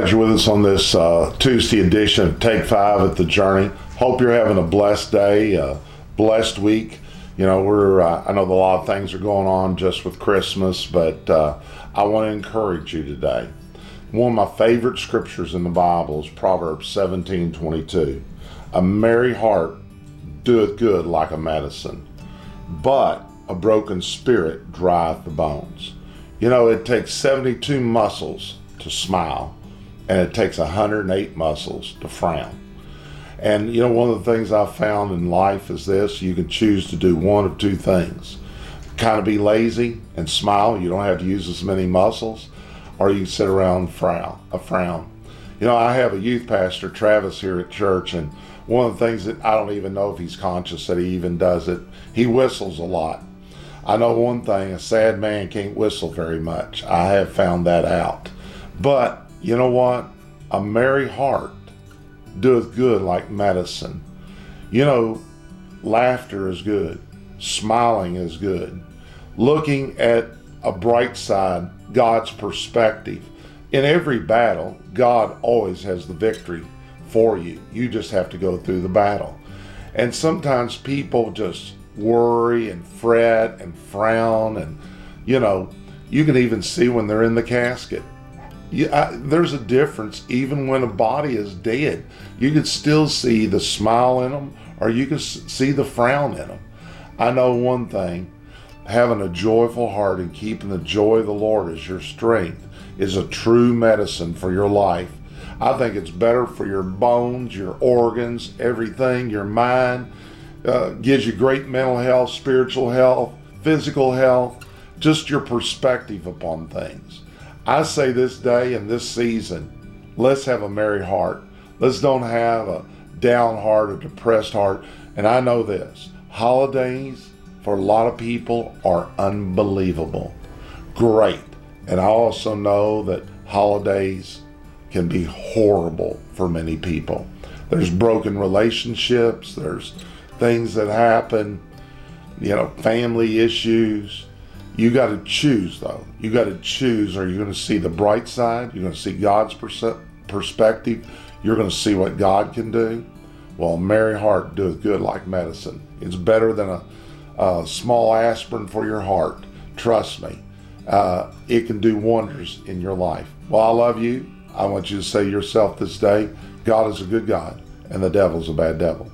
With us on this uh, Tuesday edition of Take Five at the Journey. Hope you're having a blessed day, a blessed week. You know, we're uh, I know a lot of things are going on just with Christmas, but uh, I want to encourage you today. One of my favorite scriptures in the Bible is Proverbs 17 22. A merry heart doeth good like a medicine, but a broken spirit drieth the bones. You know, it takes 72 muscles to smile, and it takes 108 muscles to frown. And you know, one of the things I've found in life is this you can choose to do one of two things kind of be lazy and smile, you don't have to use as many muscles, or you can sit around and frown, a frown. You know, I have a youth pastor, Travis, here at church, and one of the things that I don't even know if he's conscious that he even does it, he whistles a lot. I know one thing a sad man can't whistle very much. I have found that out. But you know what? A merry heart doeth good like medicine. You know, laughter is good, smiling is good, looking at a bright side, God's perspective. In every battle, God always has the victory for you. You just have to go through the battle. And sometimes people just worry and fret and frown, and you know, you can even see when they're in the casket yeah, there's a difference even when a body is dead. You can still see the smile in them, or you can see the frown in them. I know one thing having a joyful heart and keeping the joy of the Lord as your strength is a true medicine for your life. I think it's better for your bones, your organs, everything, your mind. Uh, gives you great mental health, spiritual health, physical health, just your perspective upon things. I say this day and this season, let's have a merry heart. Let's don't have a down heart or depressed heart. And I know this holidays for a lot of people are unbelievable. Great. And I also know that holidays can be horrible for many people. There's broken relationships, there's things that happen, you know, family issues you got to choose, though. You got to choose. Are you going to see the bright side? You're going to see God's perspective. You're going to see what God can do. Well, a merry heart doeth good like medicine. It's better than a, a small aspirin for your heart. Trust me. Uh, it can do wonders in your life. Well, I love you. I want you to say yourself this day God is a good God, and the devil's a bad devil.